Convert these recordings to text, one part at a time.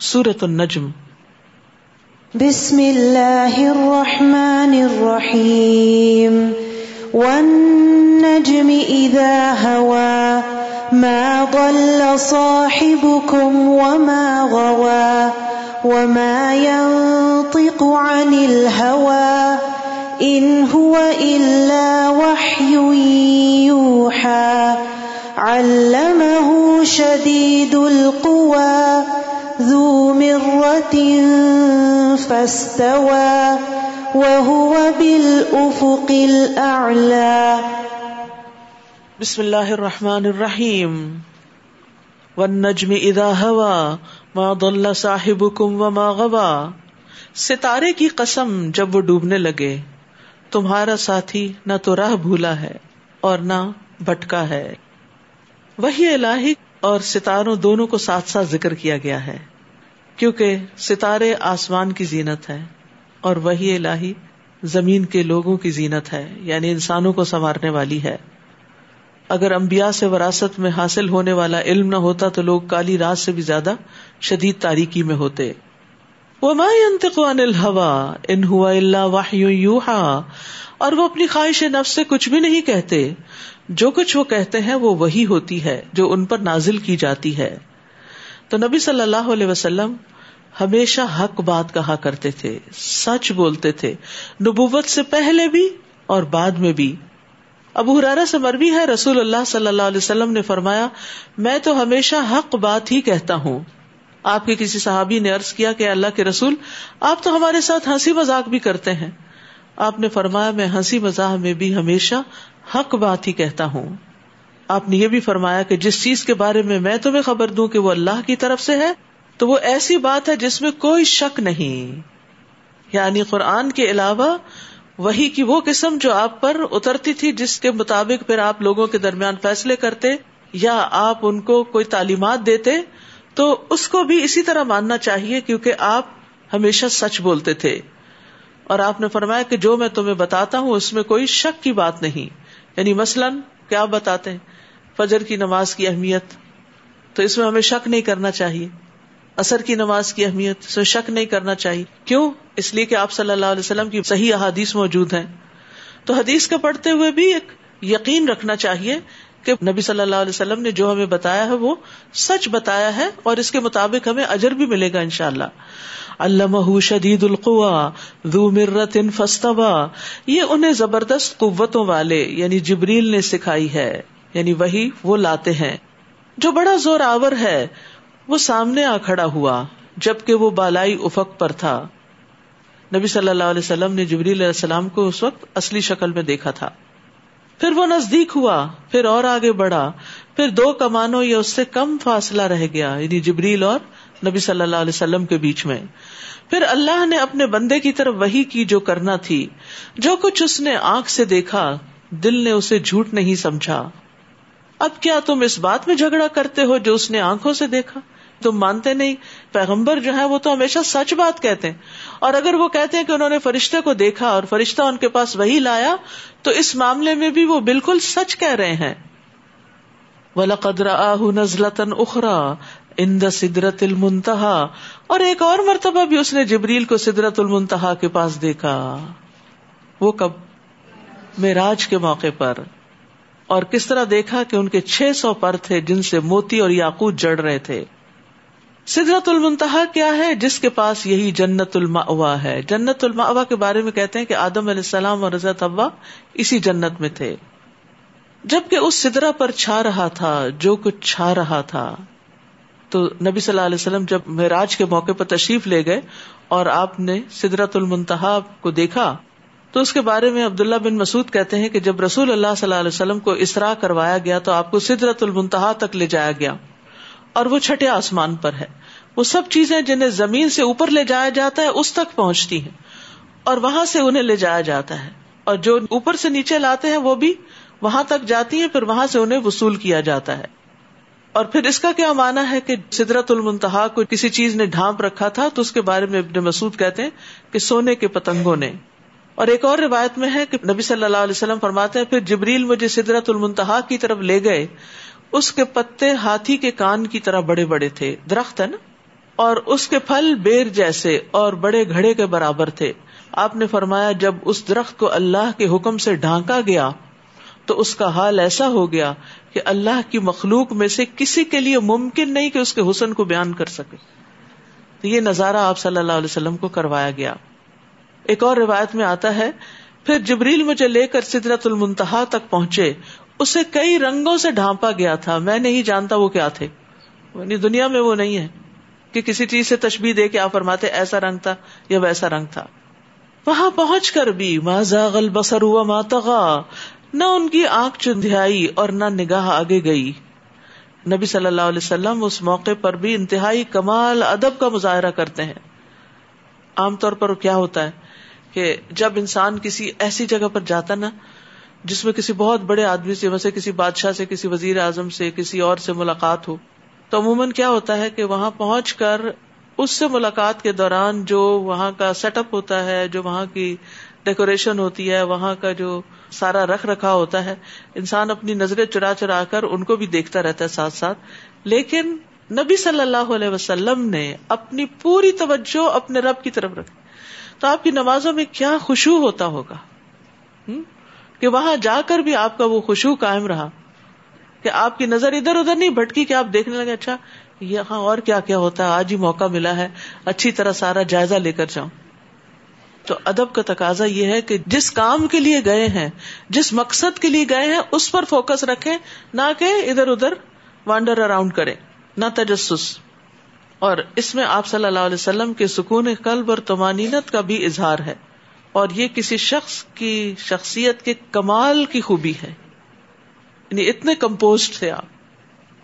سورت النجم. بسم اللہ الرحمن الرحیم والنجم اذا هوا ما ضل صاحبكم وما غوا وما ينطق عن الهوى ان هو الا وحي يوحى. علمه شديد القوى ذو مرة فاستوى وهو بالأفق الأعلى. بسم اللہ الرحمن الرحیم والنجم اذا هوا ما ضل صاحبكم وما غوا ستارے کی قسم جب وہ ڈوبنے لگے، تمہارا ساتھی نہ تو راہ بھولا ہے اور نہ بھٹکا ہے۔ وہی الہی اور ستاروں دونوں کو ساتھ ساتھ ذکر کیا گیا ہے۔ کیونکہ ستارے آسمان کی زینت ہے اور وہی الہی زمین کے لوگوں کی زینت ہے یعنی انسانوں کو سنوارنے والی ہے۔ اگر امبیا سے وراثت میں حاصل ہونے والا علم نہ ہوتا تو لوگ کالی رات سے بھی زیادہ شدید تاریکی میں ہوتے۔ وہ عن الحوا ان ہوا اللہ واہ اور وہ اپنی خواہش نفس سے کچھ بھی نہیں کہتے۔ جو کچھ وہ کہتے ہیں وہ وہی ہوتی ہے، جو ان پر نازل کی جاتی ہے۔ تو نبی صلی اللہ علیہ وسلم ہمیشہ حق بات کہا کرتے تھے، سچ بولتے تھے۔ نبوت سے پہلے بھی اور بعد میں بھی۔ ابو حرارا سے مربی ہے، رسول اللہ صلی اللہ علیہ وسلم نے فرمایا، میں تو ہمیشہ حق بات ہی کہتا ہوں۔ آپ کے کسی صحابی نے ارض کیا کہ اللہ کے رسول، آپ تو ہمارے ساتھ ہنسی مذاق بھی کرتے ہیں۔ آپ نے فرمایا، میں ہنسی مزاح میں بھی ہمیشہ حق بات ہی کہتا ہوں۔ آپ نے یہ بھی فرمایا کہ جس چیز کے بارے میں میں تمہیں خبر دوں کہ وہ اللہ کی طرف سے ہے تو وہ ایسی بات ہے جس میں کوئی شک نہیں۔ یعنی قرآن کے علاوہ وہی کی وہ قسم جو آپ پر اترتی تھی جس کے مطابق پھر آپ لوگوں کے درمیان فیصلے کرتے یا آپ ان کو کوئی تعلیمات دیتے، تو اس کو بھی اسی طرح ماننا چاہیے کیونکہ آپ ہمیشہ سچ بولتے تھے۔ اور آپ نے فرمایا کہ جو میں تمہیں بتاتا ہوں، اس میں کوئی شک کی بات نہیں۔ یعنی مثلاً کیا بتاتے ہیں؟ فجر کی نماز کی اہمیت۔ تو اس میں ہمیں شک نہیں کرنا چاہیے۔ اثر کی نماز کی اہمیت اس میں شک نہیں کرنا چاہیے۔ کیوں؟ اس لیے کہ آپ صلی اللہ علیہ وسلم کی صحیح احادیث موجود ہیں۔ تو حدیث کا پڑھتے ہوئے بھی ایک یقین رکھنا چاہیے کہ نبی صلی اللہ علیہ وسلم نے جو ہمیں بتایا ہے وہ سچ بتایا ہے اور اس کے مطابق ہمیں اجر بھی ملے گا ان شاء اللہ اللہ شدید القوا ذو مرت ان فستوا یہ انہیں زبردست قوتوں والے یعنی جبریل نے سکھائی ہے یعنی وہی وہ لاتے ہیں۔ جو بڑا زور آور ہے وہ سامنے آ کھڑا ہوا جبکہ وہ بالائی افق پر تھا۔ نبی صلی اللہ علیہ وسلم نے جبریل علیہ السلام کو اس وقت اصلی شکل میں دیکھا تھا۔ پھر وہ نزدیک ہوا، پھر اور آگے بڑھا، پھر دو کمانوں یا اس سے کم فاصلہ رہ گیا یعنی جبریل اور نبی صلی اللہ علیہ وسلم کے بیچ میں۔ پھر اللہ نے اپنے بندے کی طرف وہی کی جو کرنا تھی، جو کچھ اس نے آنکھ سے دیکھا، دل نے اسے جھوٹ نہیں سمجھا۔ اب کیا تم اس بات میں جھگڑا کرتے ہو جو اس نے آنکھوں سے دیکھا؟ تم مانتے نہیں، پیغمبر جو ہے وہ تو ہمیشہ سچ بات کہتے ہیں۔ اور اگر وہ کہتے ہیں کہ انہوں نے فرشتے کو دیکھا اور فرشتہ ان کے پاس وہی لایا، تو اس معاملے میں بھی وہ بالکل سچ کہہ رہے ہیں۔ نزلتن اخرا اند سدرت المنتہا اور ایک اور مرتبہ بھی اس نے جبریل کو سدرت المنتہا کے پاس دیکھا۔ وہ کب؟ میراج کے موقع پر۔ اور کس طرح دیکھا کہ ان کے چھ سو پر تھے جن سے موتی اور یاقوت جڑ رہے تھے۔ سدرت المنتہا کیا ہے؟ جس کے پاس یہی جنت الما ہے۔ جنت الما کے بارے میں کہتے ہیں کہ آدم علیہ السلام اور رضرت ابا اسی جنت میں تھے۔ جبکہ اس سدرا پر چھا رہا تھا، جو کچھ چھا رہا تھا۔ تو نبی صلی اللہ علیہ وسلم جب معراج کے موقع پر تشریف لے گئے اور آپ نے سدرت المنتہا کو دیکھا، تو اس کے بارے میں عبداللہ بن مسعود کہتے ہیں کہ جب رسول اللہ صلی اللہ علیہ وسلم کو اسرا کروایا گیا تو آپ کو سدرت المنتہا تک لے جایا گیا۔ اور وہ چھٹے آسمان پر ہے۔ وہ سب چیزیں جنہیں زمین سے اوپر لے جایا جاتا ہے، اس تک پہنچتی ہیں۔ اور وہاں سے انہیں لے جایا جاتا ہے۔ اور جو اوپر سے نیچے لاتے ہیں، وہ بھی وہاں تک جاتی ہیں، پھر وہاں سے انہیں وصول کیا جاتا ہے۔ اور پھر اس کا کیا مانا ہے کہ سدرت المنتہا کو کسی چیز نے ڈھانپ رکھا تھا، تو اس کے بارے میں ابن مسعود کہتے ہیں کہ سونے کے پتنگوں نے۔ اور ایک اور روایت میں ہے کہ نبی صلی اللہ علیہ وسلم فرماتے ہیں، پھر جبریل مجھے سدرت المنتہا کی طرف لے گئے۔ اس کے پتے ہاتھی کے کان کی طرح بڑے بڑے تھے، درخت ہے نا؟ اور اس کے پھل بیر جیسے اور بڑے گھڑے کے برابر تھے۔ آپ نے فرمایا، جب اس درخت کو اللہ کے حکم سے ڈھانکا گیا، تو اس کا حال ایسا ہو گیا کہ اللہ کی مخلوق میں سے کسی کے لیے ممکن نہیں کہ اس کے حسن کو بیان کر سکے۔ تو یہ نظارہ آپ صلی اللہ علیہ وسلم کو کروایا گیا۔ ایک اور روایت میں آتا ہے، پھر جبریل مجھے لے کر سدرت المنتہا تک پہنچے اسے کئی رنگوں سے ڈھانپا گیا تھا۔ میں نہیں جانتا وہ کیا تھے۔ یعنی دنیا میں وہ نہیں ہے کہ کسی چیز سے تشبیح دے کے آپ فرماتے ایسا رنگ تھا یا ویسا رنگ تھا۔ وہاں پہنچ کر بھی ماں زاغل بسر ہوا ماتغا نہ ان کی آنکھ چندیائی اور نہ نگاہ آگے گئی۔ نبی صلی اللہ علیہ وسلم اس موقع پر بھی انتہائی کمال ادب کا مظاہرہ کرتے ہیں۔ عام طور پر کیا ہوتا ہے کہ جب انسان کسی ایسی جگہ پر جاتا نا جس میں کسی بہت بڑے آدمی سے ویسے کسی بادشاہ سے، کسی وزیر اعظم سے، کسی اور سے ملاقات ہو، تو عموماً کیا ہوتا ہے کہ وہاں پہنچ کر اس سے ملاقات کے دوران جو وہاں کا سیٹ اپ ہوتا ہے، جو وہاں کی ڈیکوریشن ہوتی ہے، وہاں کا جو سارا رکھ رکھا ہوتا ہے، انسان اپنی نظریں چرا چرا کر ان کو بھی دیکھتا رہتا ہے ساتھ ساتھ۔ لیکن نبی صلی اللہ علیہ وسلم نے اپنی پوری توجہ اپنے رب کی طرف رکھی تو آپ کی نمازوں میں کیا خوشبو ہوتا ہوگا؟ کہ وہاں جا کر بھی آپ کا وہ خوشبو قائم رہا کہ آپ کی نظر ادھر ادھر نہیں بھٹکی کہ آپ دیکھنے لگے اچھا یہاں اور کیا کیا ہوتا ہے؟ آج ہی موقع ملا ہے، اچھی طرح سارا جائزہ لے کر جاؤں۔ تو ادب کا تقاضا یہ ہے کہ جس کام کے لیے گئے ہیں، جس مقصد کے لیے گئے ہیں، اس پر فوکس رکھے نہ کہ ادھر ادھر وانڈر اراؤنڈ کرے نہ تجسس۔ اور اس میں آپ صلی اللہ علیہ وسلم کے سکون قلب اور تمانینت کا بھی اظہار ہے۔ اور یہ کسی شخص کی شخصیت کے کمال کی خوبی ہے۔ یعنی اتنے کمپوز تھے آپ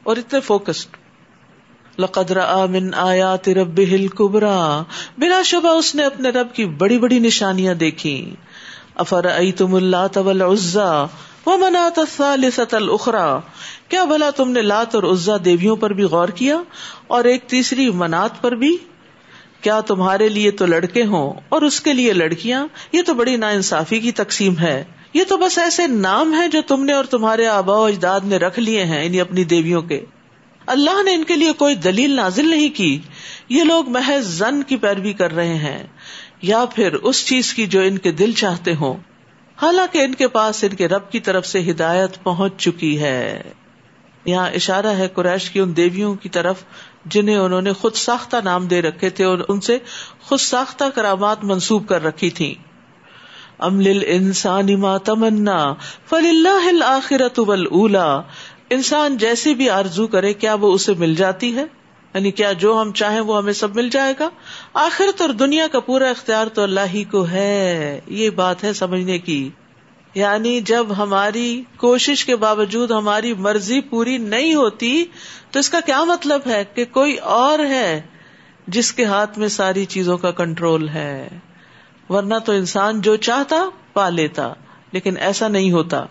اور اتنے فوکسڈ لقدر من آیات رب ہل کبرا بلا شبہ اس نے اپنے رب کی بڑی بڑی نشانیاں دیکھی۔ افر تم اللہ طول عزا وہ منا ثالثت الاخرى کیا بھلا تم نے لات اور عزا دیویوں پر بھی غور کیا اور ایک تیسری منات پر بھی؟ کیا تمہارے لیے تو لڑکے ہوں اور اس کے لیے لڑکیاں؟ یہ تو بڑی نا انصافی کی تقسیم ہے۔ یہ تو بس ایسے نام ہے جو تم نے اور تمہارے آبا و اجداد نے رکھ لیے ہیں انہیں اپنی دیویوں کے۔ اللہ نے ان کے لیے کوئی دلیل نازل نہیں کی۔ یہ لوگ محض زن کی پیروی کر رہے ہیں۔ یا پھر اس چیز کی جو ان کے دل چاہتے ہوں۔ حالانکہ ان کے پاس ان کے رب کی طرف سے ہدایت پہنچ چکی ہے۔ یہاں اشارہ ہے قریش کی ان دیویوں کی طرف جنہیں انہوں نے خود ساختہ نام دے رکھے تھے اور ان سے خود ساختہ کرامات منسوب کر رکھی تھی امل انسان ما تمنا فل اللہ آخرت اولا انسان جیسی بھی آرزو کرے کیا وہ اسے مل جاتی ہے؟ یعنی کیا جو ہم چاہیں وہ ہمیں سب مل جائے گا؟ آخرت اور دنیا کا پورا اختیار تو اللہ ہی کو ہے۔ یہ بات ہے سمجھنے کی۔ یعنی جب ہماری کوشش کے باوجود ہماری مرضی پوری نہیں ہوتی، تو اس کا کیا مطلب ہے کہ کوئی اور ہے جس کے ہاتھ میں ساری چیزوں کا کنٹرول ہے؟ ورنہ تو انسان جو چاہتا، پا لیتا، لیکن ایسا نہیں ہوتا۔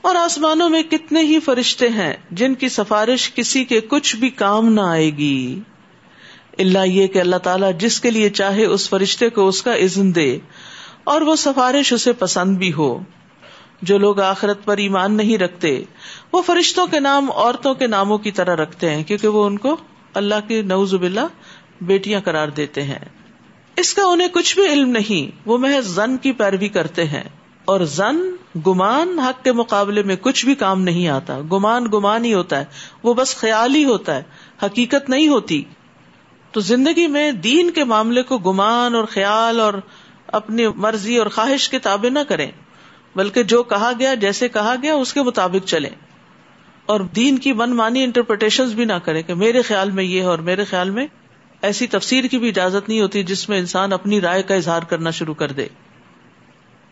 اور آسمانوں میں کتنے ہی فرشتے ہیں جن کی سفارش کسی کے کچھ بھی کام نہ آئے گی۔ اللہ یہ کہ اللہ تعالیٰ جس کے لیے چاہے اس فرشتے کو اس کا عزن دے۔ اور وہ سفارش اسے پسند بھی ہو۔ جو لوگ آخرت پر ایمان نہیں رکھتے، وہ فرشتوں کے نام، عورتوں کے ناموں کی طرح رکھتے ہیں، کیونکہ وہ ان کو اللہ کی نوز باللہ بیٹیاں قرار دیتے ہیں۔ اس کا انہیں کچھ بھی علم نہیں، وہ محض زن کی پیروی کرتے ہیں۔ اور زن گمان حق کے مقابلے میں کچھ بھی کام نہیں آتا۔ گمان گمان ہی ہوتا ہے، وہ بس خیال ہی ہوتا ہے، حقیقت نہیں ہوتی۔ تو زندگی میں دین کے معاملے کو گمان اور خیال اور اپنی مرضی اور خواہش کے تابع نہ کریں، بلکہ جو کہا گیا جیسے کہا گیا اس کے مطابق چلے اور دین کی من مانی انٹرپریٹیشن بھی نہ کرے کہ میرے خیال میں یہ اور میرے خیال میں ایسی تفسیر کی بھی اجازت نہیں ہوتی جس میں انسان اپنی رائے کا اظہار کرنا شروع کر دے۔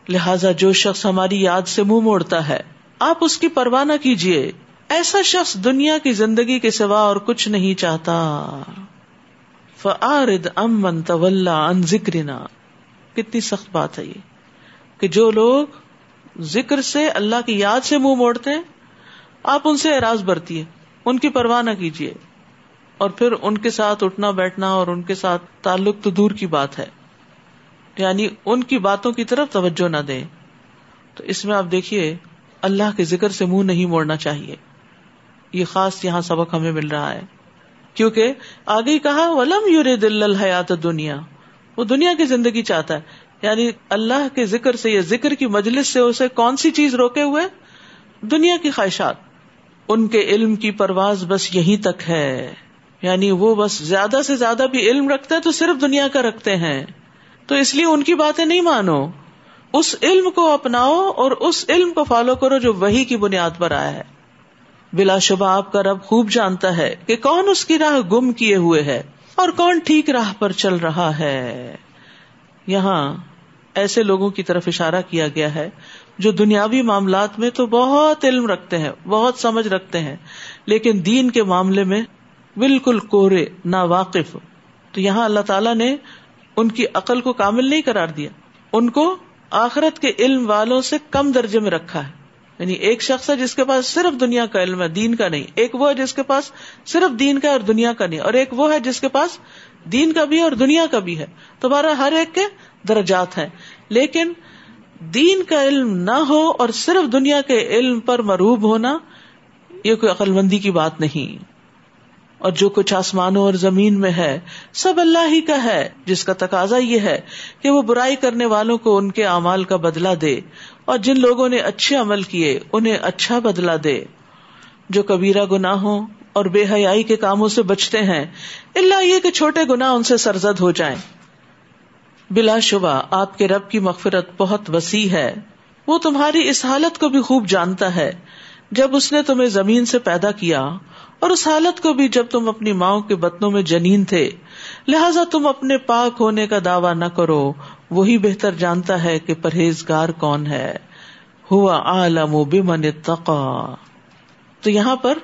لہذا جو شخص ہماری یاد سے منہ موڑتا ہے، آپ اس کی پرواہ نہ کیجیے ایسا شخص دنیا کی زندگی کے سوا اور کچھ نہیں چاہتا۔ فعارد امن طول ان ذکرنا۔ کتنی سخت بات ہے یہ کہ جو لوگ ذکر سے اللہ کی یاد سے منہ موڑتے ہیں، آپ ان سے اراض برتی ان کی پرواہ نہ کیجیے اور پھر ان کے ساتھ اٹھنا بیٹھنا اور ان کے ساتھ تعلق تو دور کی بات ہے۔ یعنی ان کی باتوں کی طرف توجہ نہ دیں۔ تو اس میں آپ دیکھیے، اللہ کے ذکر سے منہ نہیں موڑنا چاہیے۔ یہ خاص یہاں سبق ہمیں مل رہا ہے۔ کیونکہ آگے کہا، ولم یور دل الحیات دنیا وہ دنیا کی زندگی چاہتا ہے۔ یعنی اللہ کے ذکر سے یا ذکر کی مجلس سے اسے کون سی چیز روکے ہوئے؟ دنیا کی خواہشات۔ ان کے علم کی پرواز بس یہی تک ہے۔ یعنی وہ بس زیادہ سے زیادہ بھی علم رکھتے تو صرف دنیا کا رکھتے ہیں۔ تو اس لیے ان کی باتیں نہیں مانو۔ اس علم کو اپناؤ اور اس علم کو فالو کرو جو وہی کی بنیاد پر آیا ہے۔ بلا شبہ آپ کا رب خوب جانتا ہے کہ کون اس کی راہ گم کیے ہوئے ہے۔ اور کون ٹھیک راہ پر چل رہا ہے؟ یہاں ایسے لوگوں کی طرف اشارہ کیا گیا ہے جو دنیاوی معاملات میں تو بہت علم رکھتے ہیں، بہت سمجھ رکھتے ہیں، لیکن دین کے معاملے میں بالکل کورے نا واقف تو یہاں اللہ تعالیٰ نے ان کی عقل کو کامل نہیں کرار دیا۔ ان کو آخرت کے علم والوں سے کم درجے میں رکھا ہے۔ یعنی ایک شخص ہے جس کے پاس صرف دنیا کا علم ہے، دین کا نہیں۔ ایک وہ ہے جس کے پاس صرف دین کا اور دنیا کا نہیں۔ اور ایک وہ ہے جس کے پاس دین کا بھی ہے اور دنیا کا بھی ہے۔ تو بارہ ہر ایک کے درجات ہیں۔ لیکن دین کا علم نہ ہو اور صرف دنیا کے علم پر مروب ہونا یہ کوئی عقل مندی کی بات نہیں۔ اور جو کچھ آسمانوں اور زمین میں ہے، سب اللہ ہی کا ہے۔ جس کا تقاضا یہ ہے کہ وہ برائی کرنے والوں کو ان کے اعمال کا بدلا دے۔ اور جن لوگوں نے اچھے عمل کیے، انہیں اچھا بدلا دے۔ جو کبیرہ گناہوں اور بے حیائی کے کاموں سے بچتے ہیں اللہ یہ کہ چھوٹے گناہ ان سے سرزد ہو جائیں۔ بلا شبہ، آپ کے رب کی مغفرت بہت وسیع ہے۔ وہ تمہاری اس حالت کو بھی خوب جانتا ہے۔ جب اس نے تمہیں زمین سے پیدا کیا اور اس حالت کو بھی جب تم اپنی ماں کے بتنوں میں جنین تھے، لہذا تم اپنے پاک ہونے کا دعوی نہ کرو۔ وہی بہتر جانتا ہے کہ پرہیزگار کون ہے۔ ہوا عالم بمن تقا تو یہاں پر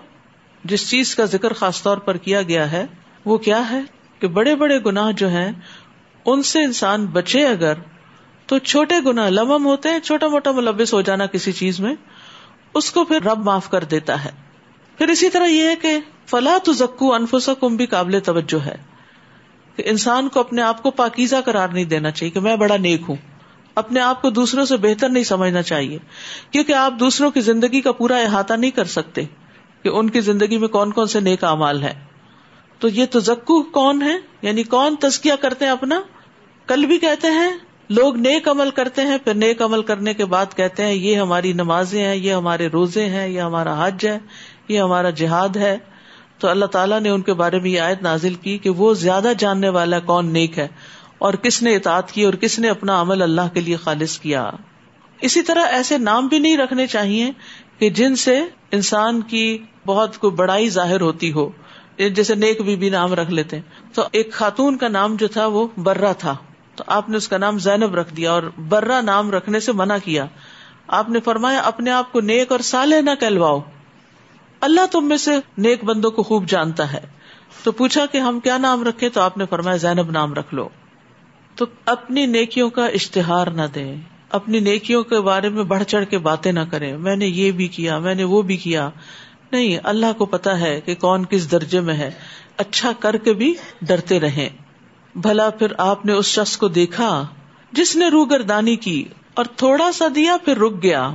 جس چیز کا ذکر خاص طور پر کیا گیا ہے، وہ کیا ہے کہ بڑے بڑے گناہ جو ہیں، ان سے انسان بچے اگر تو چھوٹے گنا لمم ہوتے ہیں، چھوٹا موٹا ملبس ہو جانا کسی چیز میں، اس کو پھر رب معاف کر دیتا ہے۔ پھر اسی طرح یہ ہے کہ فلاں تو زکو انفسا کم بھی قابل توجہ ہے کہ انسان کو اپنے آپ کو پاکیزہ قرار نہیں دینا چاہیے کہ میں بڑا نیک ہوں۔ اپنے آپ کو دوسروں سے بہتر نہیں سمجھنا چاہیے۔ کیونکہ آپ دوسروں کی زندگی کا پورا احاطہ نہیں کر سکتے کہ ان کی زندگی میں کون کون سے نیک امال ہے تو یہ تو زکو کون ہے یعنی کون تزکیہ کرتے ہیں اپنا؟ کل بھی کہتے ہیں، لوگ نیک عمل کرتے ہیں، پھر نیک عمل کرنے کے بعد کہتے ہیں، یہ ہماری نمازیں ہیں، یہ ہمارے روزے ہیں، یہ ہمارا حج ہے یہ ہمارا جہاد ہے، تو اللہ تعالیٰ نے ان کے بارے میں یہ آیت نازل کی کہ وہ زیادہ جاننے والا کون نیک ہے اور کس نے اطاعت کی اور کس نے اپنا عمل اللہ کے لیے خالص کیا۔ اسی طرح ایسے نام بھی نہیں رکھنے چاہیے کہ جن سے انسان کی بہت کوئی بڑائی ظاہر ہوتی ہو۔ جیسے نیک بی بی نام رکھ لیتے تو ایک خاتون کا نام جو تھا وہ برا تھا۔ تو آپ نے اس کا نام زینب رکھ دیا اور برا نام رکھنے سے منع کیا۔ آپ نے فرمایا اپنے آپ کو نیک اور سالے نہ کہلواؤ۔ اللہ تم میں سے نیک بندوں کو خوب جانتا ہے۔ تو پوچھا کہ ہم کیا نام رکھے تو آپ نے فرمایا زینب نام رکھ لو۔ تو اپنی نیکیوں کا اشتہار نہ دیں۔ اپنی نیکیوں کے بارے میں بڑھ چڑھ کے باتیں نہ کریں۔ میں نے یہ بھی کیا، میں نے وہ بھی کیا۔ نہیں، اللہ کو پتا ہے کہ کون کس درجے میں ہے۔ اچھا کر کے بھی ڈرتے رہے بھلا پھر آپ نے اس شخص کو دیکھا جس نے رو گردانی کی اور تھوڑا سا دیا پھر رک گیا۔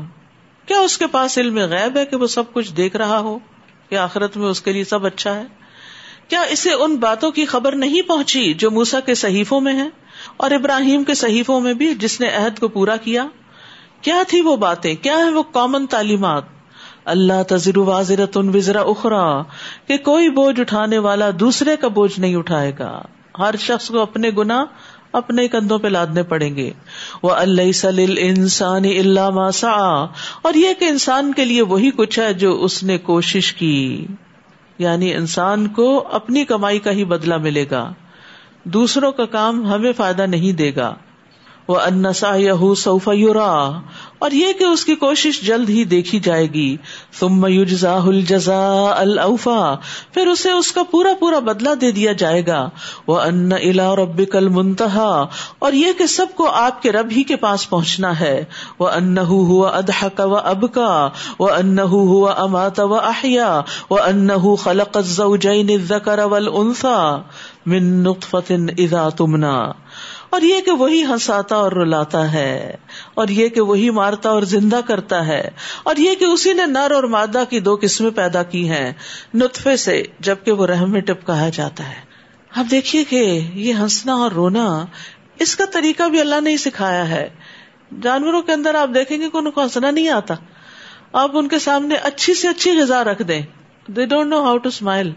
کیا اس کے پاس علم غیب ہے کہ وہ سب کچھ دیکھ رہا ہو کہ آخرت میں اس کے لیے سب اچھا ہے؟ کیا اسے ان باتوں کی خبر نہیں پہنچی جو موسا کے صحیفوں میں ہے اور ابراہیم کے صحیفوں میں بھی جس نے عہد کو پورا کیا؟ کیا تھی وہ باتیں؟ کیا ہے وہ کامن تعلیمات؟ اللہ تذر واضر وزرا اخرا، کہ کوئی بوجھ اٹھانے والا دوسرے کا بوجھ نہیں اٹھائے گا۔ ہر شخص کو اپنے گنا اپنے کندھوں پہ لادنے پڑیں گے۔ وہ اللہ سلیل انسان اللہ ماسا اور یہ کہ انسان کے لیے وہی کچھ ہے جو اس نے کوشش کی۔ یعنی انسان کو اپنی کمائی کا ہی بدلا ملے گا۔ دوسروں کا کام ہمیں فائدہ نہیں دے گا۔ وہ انسا سوفا یورا اور یہ کہ اس کی کوشش جلد ہی دیکھی جائے گی۔ ثم یجزا الجزا الفا پھر اسے اس کا پورا پورا بدلا دے دیا جائے گا۔ وہ ان الا رب اور یہ کہ سب کو آپ کے رب ہی کے پاس پہنچنا ہے۔ وہ ان ہوا ادہ کا و اب کا وہ ان ہوا امات و احیا وہ ان خلق الزوجین الذکر والانثى من نطفة اذا تمنا اور یہ کہ وہی ہنساتا اور رلاتا ہے، اور یہ کہ وہی مارتا اور زندہ کرتا ہے، اور یہ کہ اسی نے نر اور مادہ کی دو قسمیں پیدا کی ہیں، نطفے سے، جبکہ وہ رحم میں ٹپکایا جاتا ہے۔ اب دیکھیے کہ یہ ہنسنا اور رونا، اس کا طریقہ بھی اللہ نے ہی سکھایا ہے۔ جانوروں کے اندر آپ دیکھیں گے کہ ان کو ہنسنا نہیں آتا۔ آپ ان کے سامنے اچھی سے اچھی غذا رکھ دیں۔ They don't know how to smile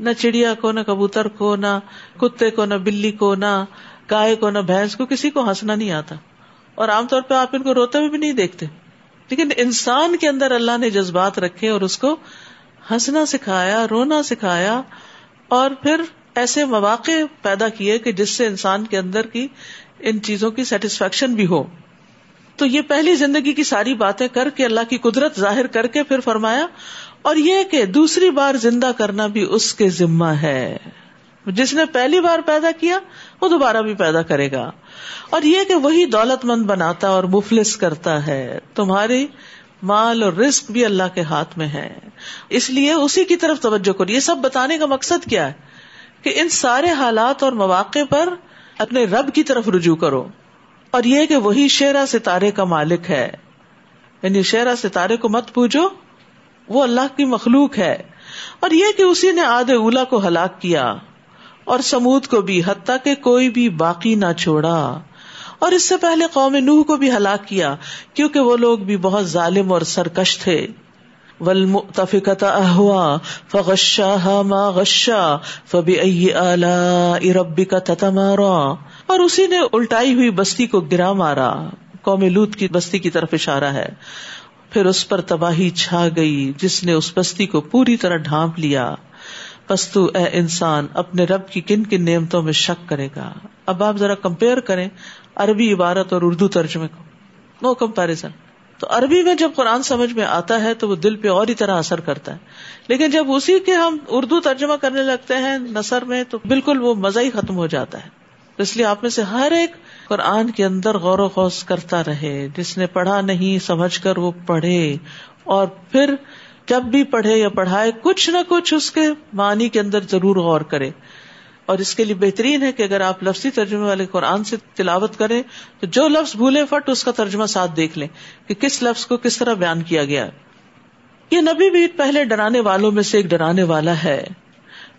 نہ چڑیا کو، نہ کبوتر کو، نہ کتے کو، نہ بلی کو، نہ گائے کو نہ بھینس کو کسی کو ہنسنا نہیں آتا اور عام طور پہ آپ ان کو روتے ہوئے بھی نہیں دیکھتے لیکن انسان کے اندر اللہ نے جذبات رکھے اور اس کو ہنسنا سکھایا، رونا سکھایا اور پھر ایسے مواقع پیدا کیے کہ جس سے انسان کے اندر کی ان چیزوں کی سیٹسفیکشن بھی ہو۔ تو یہ پہلی زندگی کی ساری باتیں کر کے اللہ کی قدرت ظاہر کر کے پھر فرمایا اور یہ کہ دوسری بار زندہ کرنا بھی اس کے ذمہ ہے۔ جس نے پہلی بار پیدا کیا وہ دوبارہ بھی پیدا کرے گا۔ اور یہ کہ وہی دولت مند بناتا اور مفلس کرتا ہے، تمہاری مال اور رسک بھی اللہ کے ہاتھ میں ہے۔ اس لیے اسی کی طرف توجہ کرو۔ یہ سب بتانے کا مقصد کیا ہے؟ کہ ان سارے حالات اور مواقع پر اپنے رب کی طرف رجوع کرو۔ اور یہ کہ وہی شیرا ستارے کا مالک ہے۔ یعنی شیرا ستارے کو مت پوجو، وہ اللہ کی مخلوق ہے۔ اور یہ کہ اسی نے آد اولا کو ہلاک کیا۔ اور سمود کو بھی، حتیٰ کہ کوئی بھی باقی نہ چھوڑا۔ اور اس سے پہلے قوم نوح کو بھی ہلاک کیا، کیونکہ وہ لوگ بھی بہت ظالم اور سرکش تھے۔ اہوا فغشا ما غشا فبی ربی کا تتمارا اور اسی نے الٹائی ہوئی بستی کو گرا مارا۔ قوم لوت کی بستی کی طرف اشارہ ہے۔ پھر اس پر تباہی چھا گئی، جس نے اس بستی کو پوری طرح ڈھانپ لیا۔ پستو اے انسان اپنے رب کی کن کن نعمتوں میں شک کرے گا۔ اب آپ ذرا کمپیئر کریں عربی عبارت اور اردو ترجمے کو۔ نو کمپیرزن تو عربی میں جب قرآن سمجھ میں آتا ہے تو وہ دل پہ اور ہی طرح اثر کرتا ہے۔ لیکن جب اسی کے ہم اردو ترجمہ کرنے لگتے ہیں نثر میں تو بالکل وہ مزہ ہی ختم ہو جاتا ہے۔ اس لیے آپ میں سے ہر ایک قرآن کے اندر غور و خوص کرتا رہے۔ جس نے پڑھا نہیں سمجھ کر وہ پڑھے۔ اور پھر جب بھی پڑھے یا پڑھائے، کچھ نہ کچھ اس کے معنی کے اندر ضرور غور کرے۔ اور اس کے لیے بہترین ہے کہ اگر آپ لفظی ترجمے والے قرآن سے تلاوت کریں، تو جو لفظ بھولے فٹ اس کا ترجمہ ساتھ دیکھ لیں کہ کس لفظ کو کس طرح بیان کیا گیا۔ یہ نبی بھی پہلے ڈرانے والوں میں سے ایک ڈرانے والا ہے۔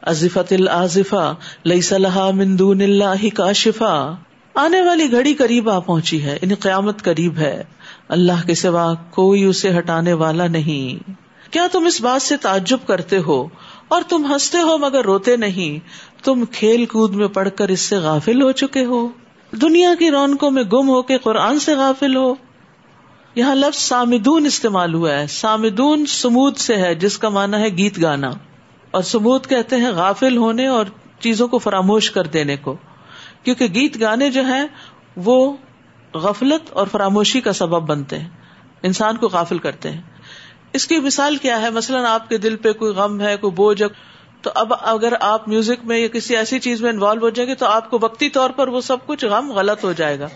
ازفت العظفا لئی صلاح مندون اللہ کا شفا آنے والی گھڑی قریب آ پہنچی ہے ان قیامت قریب ہے۔ اللہ کے سوا کوئی اسے ہٹانے والا نہیں۔ کیا تم اس بات سے تعجب کرتے ہو اور تم ہنستے ہو مگر روتے نہیں؟ تم کھیل کود میں پڑھ کر اس سے غافل ہو چکے ہو۔ دنیا کی رونقوں میں گم ہو کے قرآن سے غافل ہو۔ یہاں لفظ سامدون استعمال ہوا ہے۔ سامدون سمود سے ہے، جس کا مانا ہے گیت گانا۔ اور سمود کہتے ہیں غافل ہونے اور چیزوں کو فراموش کر دینے کو۔ کیونکہ گیت گانے جو ہیں، وہ غفلت اور فراموشی کا سبب بنتے ہیں۔ انسان کو غافل کرتے ہیں۔ اس کی مثال کیا ہے؟ مثلاً آپ کے دل پہ کوئی غم ہے، کوئی بوجھ تو اب اگر آپ میوزک میں یا کسی ایسی چیز میں انوالو ہو جائیں گے تو آپ کو وقتی طور پر وہ سب کچھ غم غلط ہو جائے گا۔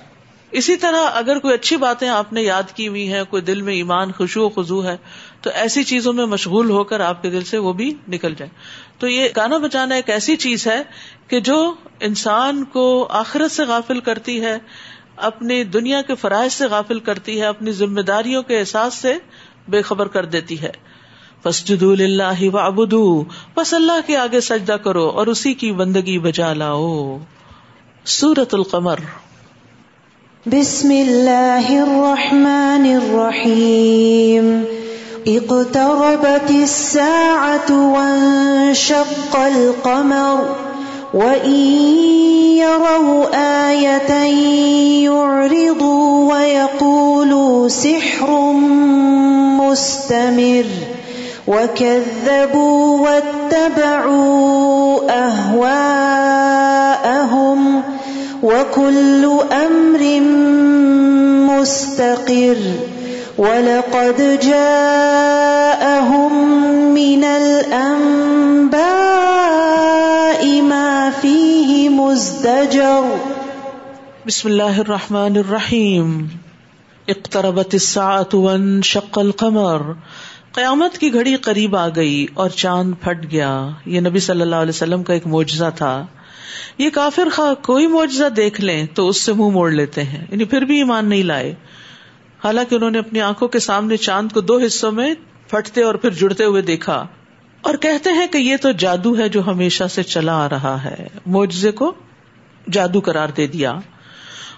اسی طرح اگر کوئی اچھی باتیں آپ نے یاد کی ہوئی ہیں، کوئی دل میں ایمان خوشو و خزو ہے، تو ایسی چیزوں میں مشغول ہو کر آپ کے دل سے وہ بھی نکل جائے تو یہ گانا بجانا ایک ایسی چیز ہے کہ جو انسان کو آخرت سے غافل کرتی ہے، اپنی دنیا کے فرائض سے غافل کرتی ہے، اپنی ذمہ داریوں کے احساس سے بے خبر کر دیتی ہے۔ فسجد اللہ و ابدو بس اللہ کے آگے سجدہ کرو اور اسی کی بندگی بجا لاؤ۔ سورت القمر۔ بسم اللہ الرحمن الرحیم۔ اقتربت الساعة وانشق القمر۔ وإن يروا آية يعرضوا ويقولوا سحر مستمر وكذبوا واتبعوا أهواءهم وكل أمر مستقر ولقد جاءهم من الأنباء ما فيه مزدجر۔ بسم الله الرحمن الرحيم اقتربت الساعة وانشق القمر۔ قیامت کی گھڑی قریب آ گئی اور چاند پھٹ گیا۔ یہ نبی صلی اللہ علیہ وسلم کا ایک معجزہ تھا۔ یہ کافر خواہ کوئی معجزہ دیکھ لیں تو اس سے منہ موڑ لیتے ہیں۔ یعنی پھر بھی ایمان نہیں لائے۔ حالانکہ انہوں نے اپنی آنکھوں کے سامنے چاند کو دو حصوں میں پھٹتے اور پھر جڑتے ہوئے دیکھا۔ اور کہتے ہیں کہ یہ تو جادو ہے جو ہمیشہ سے چلا آ رہا ہے۔ معجزے کو جادو قرار دے دیا۔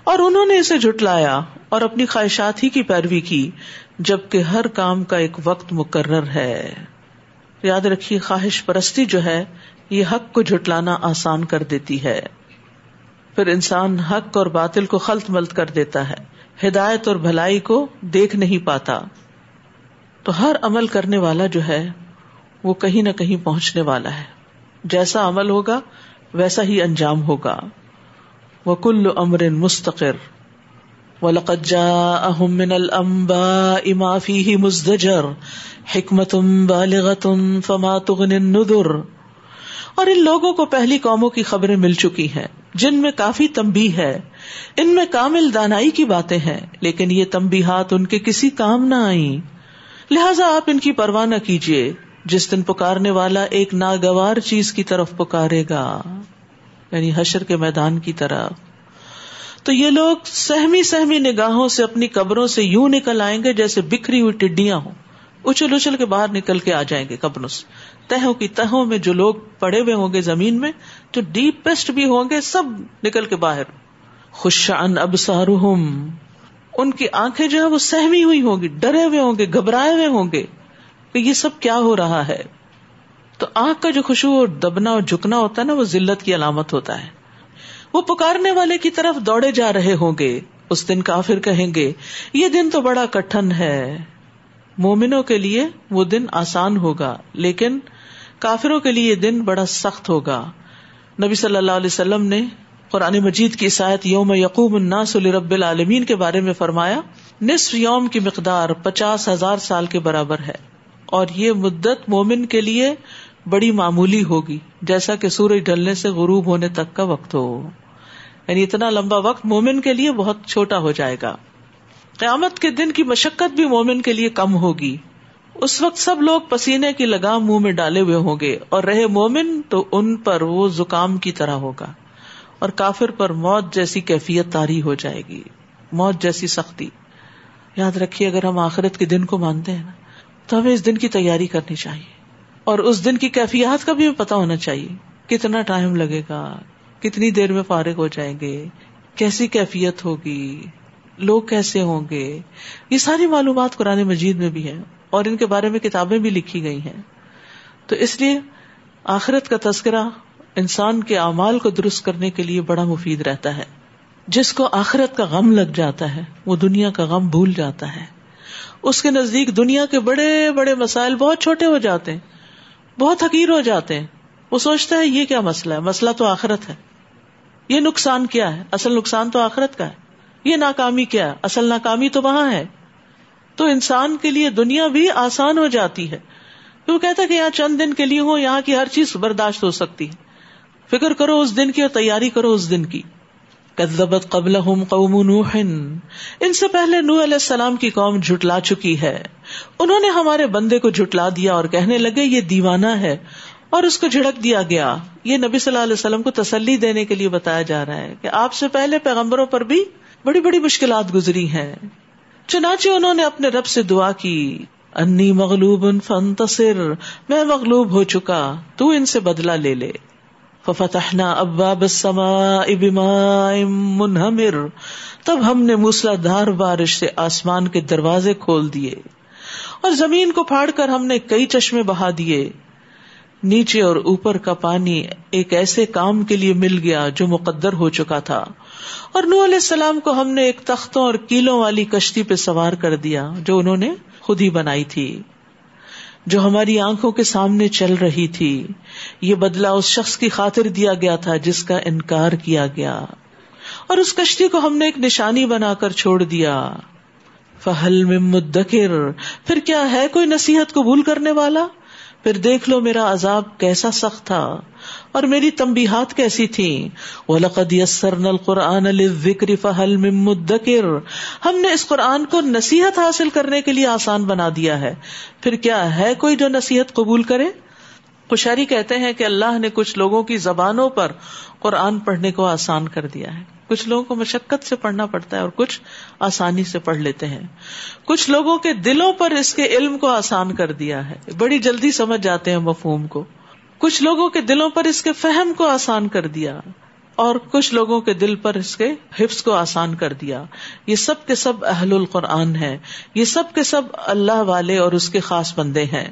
اور انہوں نے اسے جھٹلایا اور اپنی خواہشات ہی کی پیروی کی، جبکہ ہر کام کا ایک وقت مقرر ہے۔ یاد رکھیے، خواہش پرستی جو ہے، یہ حق کو جھٹلانا آسان کر دیتی ہے۔ پھر انسان حق اور باطل کو خلط ملت کر دیتا ہے۔ ہدایت اور بھلائی کو دیکھ نہیں پاتا۔ تو ہر عمل کرنے والا جو ہے وہ کہیں نہ کہیں پہنچنے والا ہے۔ جیسا عمل ہوگا، ویسا ہی انجام ہوگا۔ وہ کل امر مستقر من الانباء ما فيه مزدجر۔ حکمت فما تغن النذر۔ اور ان لوگوں کو پہلی قوموں کی خبریں مل چکی ہیں، جن میں کافی تمبی ہے۔ ان میں کامل دانائی کی باتیں ہیں، لیکن یہ تمبی ہاتھ ان کے کسی کام نہ آئی لہذا آپ ان کی پرواہ نہ کیجیے جس دن پکارنے والا ایک ناگوار چیز کی طرف پکارے گا یعنی حشر کے میدان کی طرف تو یہ لوگ سہمی سہمی نگاہوں سے اپنی قبروں سے یوں نکل آئیں گے جیسے بکھری ہوئی ٹڈیاں ہوں۔ اچھل اچھل کے باہر نکل کے آ جائیں گے قبروں سے۔ تہوں کی تہوں میں جو لوگ پڑے ہوئے ہوں گے زمین میں، جو ڈیپسٹ بھی ہوں گے، سب نکل کے باہر۔ خوشان اب ان کی آنکھیں جو ہے وہ سہمی ہوئی ہوں گی، ڈرے ہوئے ہوں گے، گھبرائے ہوئے ہوں گے۔ کہ یہ سب کیا ہو رہا ہے؟ تو آنکھ کا جو خوشبو اور دبنا اور جھکنا ہوتا ہے نا، وہ ذلت کی علامت ہوتا ہے۔ وہ پکارنے والے کی طرف دوڑے جا رہے ہوں گے، اس دن کافر کہیں گے، یہ دن تو بڑا کٹن ہے۔ مومنوں کے لیے وہ دن آسان ہوگا، لیکن کافروں کے لیے یہ دن بڑا سخت ہوگا۔ نبی صلی اللہ علیہ وسلم نے قرآن مجید کی سایت یوم یقوم الناس رب العالمین کے بارے میں فرمایا، نصف یوم کی مقدار پچاس ہزار سال کے برابر ہے۔ اور یہ مدت مومن کے لیے بڑی معمولی ہوگی، جیسا کہ سورج ڈلنے سے غروب ہونے تک کا وقت ہو۔ یعنی اتنا لمبا وقت مومن کے لیے بہت چھوٹا ہو جائے گا۔ قیامت کے دن کی مشقت بھی مومن کے لیے کم ہوگی۔ اس وقت سب لوگ پسینے کی لگام منہ میں ڈالے ہوئے ہوں گے اور رہے مومن تو ان پر وہ زکام کی طرح ہوگا۔ اور کافر پر موت جیسی کیفیت تاری ہو جائے گی۔ موت جیسی سختی۔ یاد رکھیے، اگر ہم آخرت کے دن کو مانتے ہیں نا تو ہمیں اس دن کی تیاری کرنی چاہیے۔ اور اس دن کی کیفیات کا بھی پتا ہونا چاہیے۔ کتنا ٹائم لگے گا؟ کتنی دیر میں فارغ ہو جائیں گے؟ کیسی کیفیت ہوگی؟ لوگ کیسے ہوں گے؟ یہ ساری معلومات قرآن مجید میں بھی ہے اور ان کے بارے میں کتابیں بھی لکھی گئی ہیں۔ تو اس لیے آخرت کا تذکرہ انسان کے اعمال کو درست کرنے کے لیے بڑا مفید رہتا ہے۔ جس کو آخرت کا غم لگ جاتا ہے، وہ دنیا کا غم بھول جاتا ہے۔ اس کے نزدیک دنیا کے بڑے بڑے مسائل بہت چھوٹے ہو جاتے ہیں، بہت حقیر ہو جاتے ہیں۔ وہ سوچتا ہے یہ کیا مسئلہ ہے؟ مسئلہ تو آخرت ہے۔ یہ نقصان کیا ہے؟ اصل نقصان تو آخرت کا ہے۔ یہ ناکامی کیا ہے؟ اصل ناکامی تو وہاں ہے۔ تو انسان کے لیے دنیا بھی آسان ہو جاتی ہے۔ وہ کہتا ہے کہ یہاں چند دن کے لیے ہو یہاں کی ہر چیز برداشت ہو سکتی ہے۔ فکر کرو اس دن کی اور تیاری کرو اس دن کی۔ کدبت قبل قوم نوح ان سے پہلے نو علیہ السلام کی قوم جھٹلا چکی ہے۔ انہوں نے ہمارے بندے کو جھٹلا دیا اور کہنے لگے، یہ دیوانہ ہے اور اس کو جھڑک دیا گیا۔ یہ نبی صلی اللہ علیہ وسلم کو تسلی دینے کے لیے بتایا جا رہا ہے کہ آپ سے پہلے پیغمبروں پر بھی بڑی بڑی مشکلات گزری ہیں۔ چنانچہ انہوں نے اپنے رب سے دعا کی، انی مغلوب فنتصر میں مغلوب ہو چکا، تو ان سے بدلا لے لے۔ فتحنا ابواب السماء بماء منہمر۔ تب ہم نے موسلا دھار بارش سے آسمان کے دروازے کھول دیے اور زمین کو پھاڑ کر ہم نے کئی چشمے بہا دیے۔ نیچے اور اوپر کا پانی ایک ایسے کام کے لیے مل گیا جو مقدر ہو چکا تھا۔ اور نو علیہ السلام کو ہم نے ایک تختوں اور کیلوں والی کشتی پہ سوار کر دیا جو انہوں نے خود ہی بنائی تھی۔ جو ہماری آنکھوں کے سامنے چل رہی تھی، یہ بدلا اس شخص کی خاطر دیا گیا تھا جس کا انکار کیا گیا۔ اور اس کشتی کو ہم نے ایک نشانی بنا کر چھوڑ دیا۔ فہل میں مدکر پھر کیا ہے کوئی نصیحت قبول کرنے والا؟ پھر دیکھ لو میرا عذاب کیسا سخت تھا اور میری تمبیحات کیسی تھی وَلَقَدْ يَسَّرْنَا الْقُرْآنَ لِلذِّكْرِ فَهَلْ مِن مُدَّكِرْ۔ ہم نے اس قرآن کو نصیحت حاصل کرنے کے لیے آسان بنا دیا ہے۔ پھر کیا ہے کوئی جو نصیحت قبول کرے؟ کشاری کہتے ہیں کہ اللہ نے کچھ لوگوں کی زبانوں پر قرآن پڑھنے کو آسان کر دیا ہے۔ کچھ لوگوں کو مشقت سے پڑھنا پڑتا ہے اور کچھ آسانی سے پڑھ لیتے ہیں۔ کچھ لوگوں کے دلوں پر اس کے علم کو آسان کر دیا ہے۔ بڑی جلدی سمجھ جاتے ہیں مفہوم کو۔ کچھ لوگوں کے دلوں پر اس کے فہم کو آسان کر دیا اور کچھ لوگوں کے دل پر اس کے حفظ کو آسان کر دیا۔ یہ سب کے سب اہل القرآن ہے یہ سب کے سب اللہ والے اور اس کے خاص بندے ہیں۔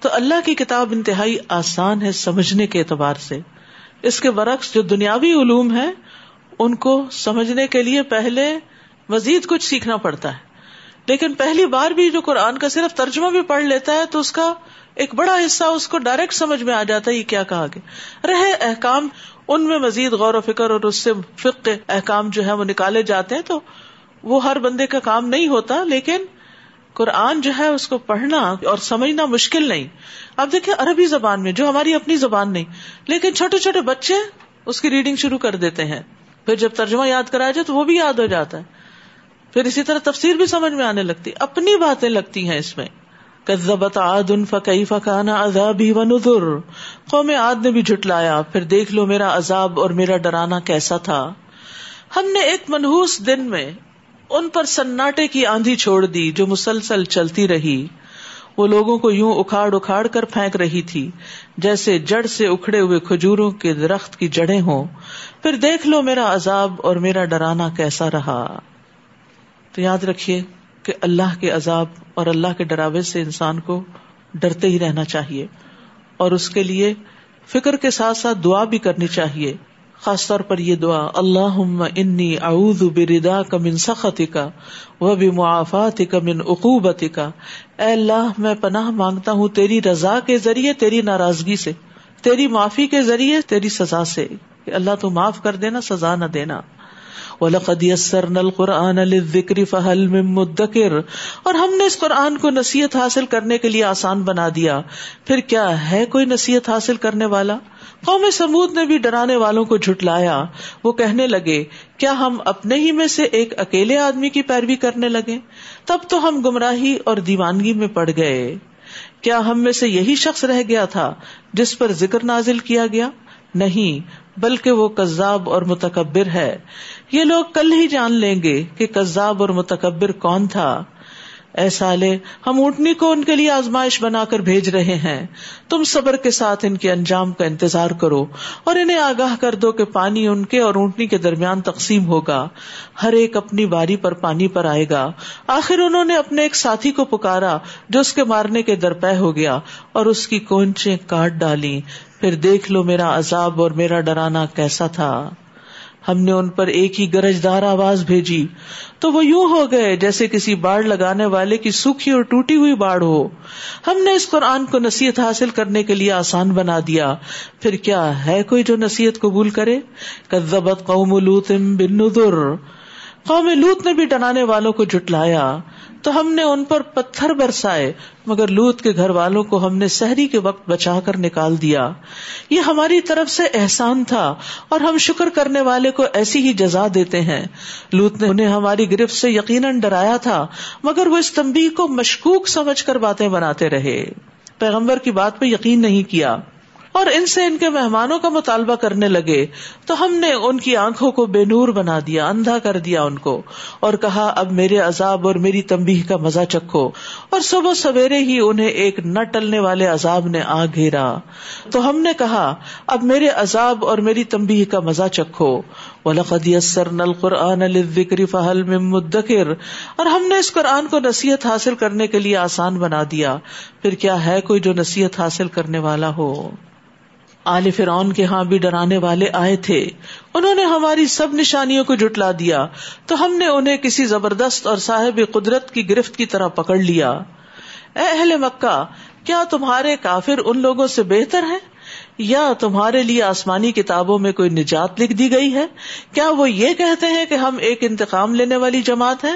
تو اللہ کی کتاب انتہائی آسان ہے سمجھنے کے اعتبار سے۔ اس کے برعکس جو دنیاوی علوم ہے ان کو سمجھنے کے لیے پہلے مزید کچھ سیکھنا پڑتا ہے۔ لیکن پہلی بار بھی جو قرآن کا صرف ترجمہ بھی پڑھ لیتا ہے تو اس کا ایک بڑا حصہ اس کو ڈائریکٹ سمجھ میں آ جاتا ہے یہ کیا کہا گیا۔ رہے احکام، ان میں مزید غور و فکر اور اس سے فق احکام جو ہے وہ نکالے جاتے ہیں تو وہ ہر بندے کا کام نہیں ہوتا، لیکن قرآن جو ہے اس کو پڑھنا اور سمجھنا مشکل نہیں۔ اب دیکھیں عربی زبان میں، جو ہماری اپنی زبان نہیں، لیکن چھوٹے چھوٹے بچے اس کی ریڈنگ شروع کر دیتے ہیں۔ پھر جب ترجمہ یاد کرایا جائے تو وہ بھی یاد ہو جاتا ہے۔ پھر اسی طرح تفسیر بھی سمجھ میں آنے لگتی اپنی باتیں لگتی ہیں اس میں۔ کزبت عاد فکئی فکانا عذاب ہی و نظر قوم عاد نے بھی جھٹلایا۔ پھر دیکھ لو میرا عذاب اور میرا ڈرانا کیسا تھا۔ ہم نے ایک منہوس دن میں ان پر سناٹے کی آندھی چھوڑ دی جو مسلسل چلتی رہی۔ وہ لوگوں کو یوں اکھاڑ اکھاڑ کر پھینک رہی تھی، جیسے جڑ سے اکھڑے ہوئے کھجوروں کے درخت کی جڑیں ہوں۔ پھر دیکھ لو میرا عذاب اور میرا ڈرانا کیسا رہا۔ تو یاد رکھیے کہ اللہ کے عذاب اور اللہ کے ڈراوے سے انسان کو ڈرتے ہی رہنا چاہیے اور اس کے لیے فکر کے ساتھ ساتھ دعا بھی کرنی چاہیے۔ خاص طور پر یہ دعا اللہ انی اعوذ بردا کا من سخت کا وہ بھی معافات کا من عقوبت کا اے اللہ، میں پناہ مانگتا ہوں تیری رضا کے ذریعے، تیری ناراضگی سے، تیری معافی کے ذریعے، تیری سزا سے۔ کہ اللہ تو معاف کر دینا، سزا نہ دینا۔ وَلَقَدْ يَسَّرْنَا الْقُرْآنَ لِلذِّكْرِ فَهَلْ مِن مُدَّكِرٍ۔ اور ہم نے اس قرآن کو نصیحت حاصل کرنے کے لیے آسان بنا دیا۔ پھر کیا ہے کوئی نصیحت حاصل کرنے والا؟ قوم سمود نے بھی ڈرانے والوں کو جھٹلایا۔ وہ کہنے لگے، کیا ہم اپنے ہی میں سے ایک اکیلے آدمی کی پیروی کرنے لگے؟ تب تو ہم گمراہی اور دیوانگی میں پڑ گئے۔ کیا ہم میں سے یہی شخص رہ گیا تھا جس پر ذکر نازل کیا گیا؟ نہیں، بلکہ وہ کذاب اور متکبر ہے۔ یہ لوگ کل ہی جان لیں گے کہ کذاب اور متکبر کون تھا۔ اے سالے، ہم اونٹنی کو ان کے لیے آزمائش بنا کر بھیج رہے ہیں۔ تم صبر کے ساتھ ان کے انجام کا انتظار کرو اور انہیں آگاہ کر دو کہ پانی ان کے اور اونٹنی کے درمیان تقسیم ہوگا۔ ہر ایک اپنی باری پر پانی پر آئے گا۔ آخر انہوں نے اپنے ایک ساتھی کو پکارا جو اس کے مارنے کے درپے ہو گیا اور اس کی کونچے کاٹ ڈالی پھر دیکھ لو میرا عذاب اور میرا ڈرانا کیسا تھا۔ ہم نے ان پر ایک ہی گرجدار آواز بھیجی۔ تو وہ یوں ہو گئے جیسے کسی باڑ لگانے والے کی سوکھی اور ٹوٹی ہوئی باڑ ہو۔ ہم نے اس قرآن کو نصیحت حاصل کرنے کے لیے آسان بنا دیا۔ پھر کیا ہے کوئی جو نصیحت قبول کرے؟ کزبت قوم لوت بن قوم لوت نے بھی ڈرانے والوں کو جٹلایا تو ہم نے ان پر پتھر برسائے، مگر لوت کے گھر والوں کو ہم نے سحری کے وقت بچا کر نکال دیا۔ یہ ہماری طرف سے احسان تھا اور ہم شکر کرنے والے کو ایسی ہی جزا دیتے ہیں۔ لوت نے انہیں ہماری گرفت سے یقیناً ڈرایا تھا، مگر وہ اس تمبی کو مشکوک سمجھ کر باتیں بناتے رہے۔ پیغمبر کی بات پہ یقین نہیں کیا۔ اور ان سے ان کے مہمانوں کا مطالبہ کرنے لگے تو ہم نے ان کی آنکھوں کو بے نور بنا دیا، اندھا کر دیا ان کو اور کہا، اب میرے عذاب اور میری تمبی کا مزہ چکھو۔ اور صبح سویرے ہی انہیں ایک نہ ٹلنے والے عذاب نے آ گھیرا۔ تو ہم نے کہا، اب میرے عذاب اور میری تمبی کا مزہ چکھو۔ وَلَقَدْ يَسَّرْنَا الْقُرْآنَ لِلذِّكْرِ فَهَلْ مِن مُدَّكِرٍ۔ اور ہم نے اس قرآن کو نصیحت حاصل کرنے کے لیے آسان بنا دیا۔ پھر کیا ہے کوئی جو نصیحت حاصل کرنے والا ہو؟ آل فرعون کے ہاں بھی ڈرانے والے آئے تھے۔ انہوں نے ہماری سب نشانیوں کو جٹلا دیا۔ تو ہم نے انہیں کسی زبردست اور صاحب قدرت کی گرفت کی طرح پکڑ لیا۔ اے اہل مکہ، کیا تمہارے کافر ان لوگوں سے بہتر ہیں؟ یا تمہارے لیے آسمانی کتابوں میں کوئی نجات لکھ دی گئی ہے؟ کیا وہ یہ کہتے ہیں کہ ہم ایک انتقام لینے والی جماعت ہے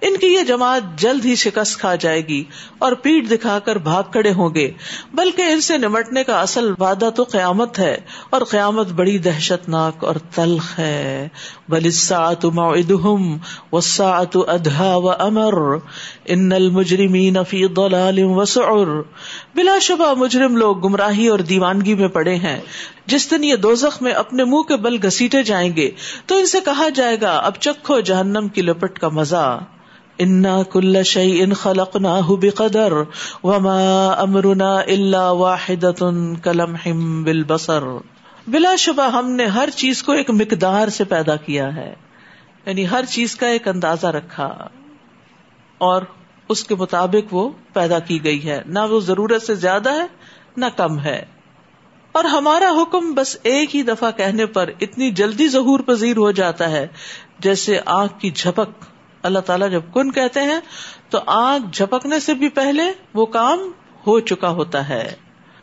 ان کی یہ جماعت جلد ہی شکست کھا جائے گی اور پیٹ دکھا کر بھاگ کھڑے ہوں گے۔ بلکہ ان سے نمٹنے کا اصل وعدہ تو قیامت ہے اور قیامت بڑی دہشت ناک اور تلخ ہے۔ بلسات وساط ادھا و امر ان المجرمین فی ضلال وسعر بلا شبہ مجرم لوگ گمراہی اور دیوانگی میں پڑے ہیں۔ جس دن یہ دوزخ میں اپنے منہ کے بل گسیٹے جائیں گے، تو ان سے کہا جائے گا، اب چکھو جہنم کی لپٹ کا مزہ۔ انا کل شعی ان خلق نہ قدر وما امرنا اللہ واحد کلم بل بسر بلا شبہ ہم نے ہر چیز کو ایک مقدار سے پیدا کیا ہے۔ یعنی ہر چیز کا ایک اندازہ رکھا۔ اور اس کے مطابق وہ پیدا کی گئی ہے۔ نہ وہ ضرورت سے زیادہ ہے، نہ کم ہے۔ اور ہمارا حکم بس ایک ہی دفعہ کہنے پر اتنی جلدی ظہور پذیر ہو جاتا ہے جیسے آنکھ کی جھپک۔ اللہ تعالیٰ جب کن کہتے ہیں تو آنکھ جھپکنے سے بھی پہلے وہ کام ہو چکا ہوتا ہے۔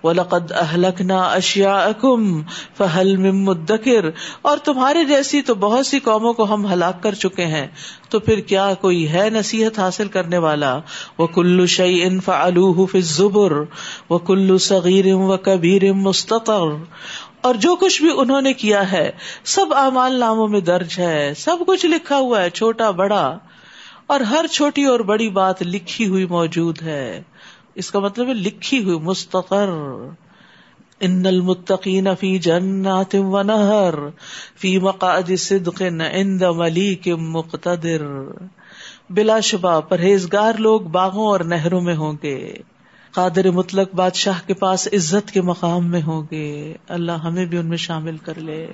وَلَقَدْ أَهْلَكْنَا أَشْيَاءَكُمْ فَهَلْ مِن مُدَّكِرْ اور تمہارے جیسی تو بہت سی قوموں کو ہم ہلاک کر چکے ہیں۔ تو پھر کیا کوئی ہے نصیحت حاصل کرنے والا؟ وہ وَكُلُّ شَيْءٍ فَعَلُوهُ فِي الزُّبُرِ وَكُلُّ صَغِيرٍ وَكَبِيرٍ مُسْتَطَرٍ اور جو کچھ بھی انہوں نے کیا ہے، سب اعمال ناموں میں درج ہے، سب کچھ لکھا ہوا ہے، چھوٹا، بڑا۔ اور ہر چھوٹی اور بڑی بات لکھی ہوئی موجود ہے۔ اس کا مطلب ہے لکھی ہوئی، مستقر. ان المتقین فی جنات و نہر، فی مقعد صدق عند ملیک مقتدر. بلا شبہ، پرہیزگار لوگ باغوں اور نہروں میں ہوں گے. قادر مطلق بادشاہ کے پاس عزت کے مقام میں ہوں گے. اللہ ہمیں بھی ان میں شامل کر لے.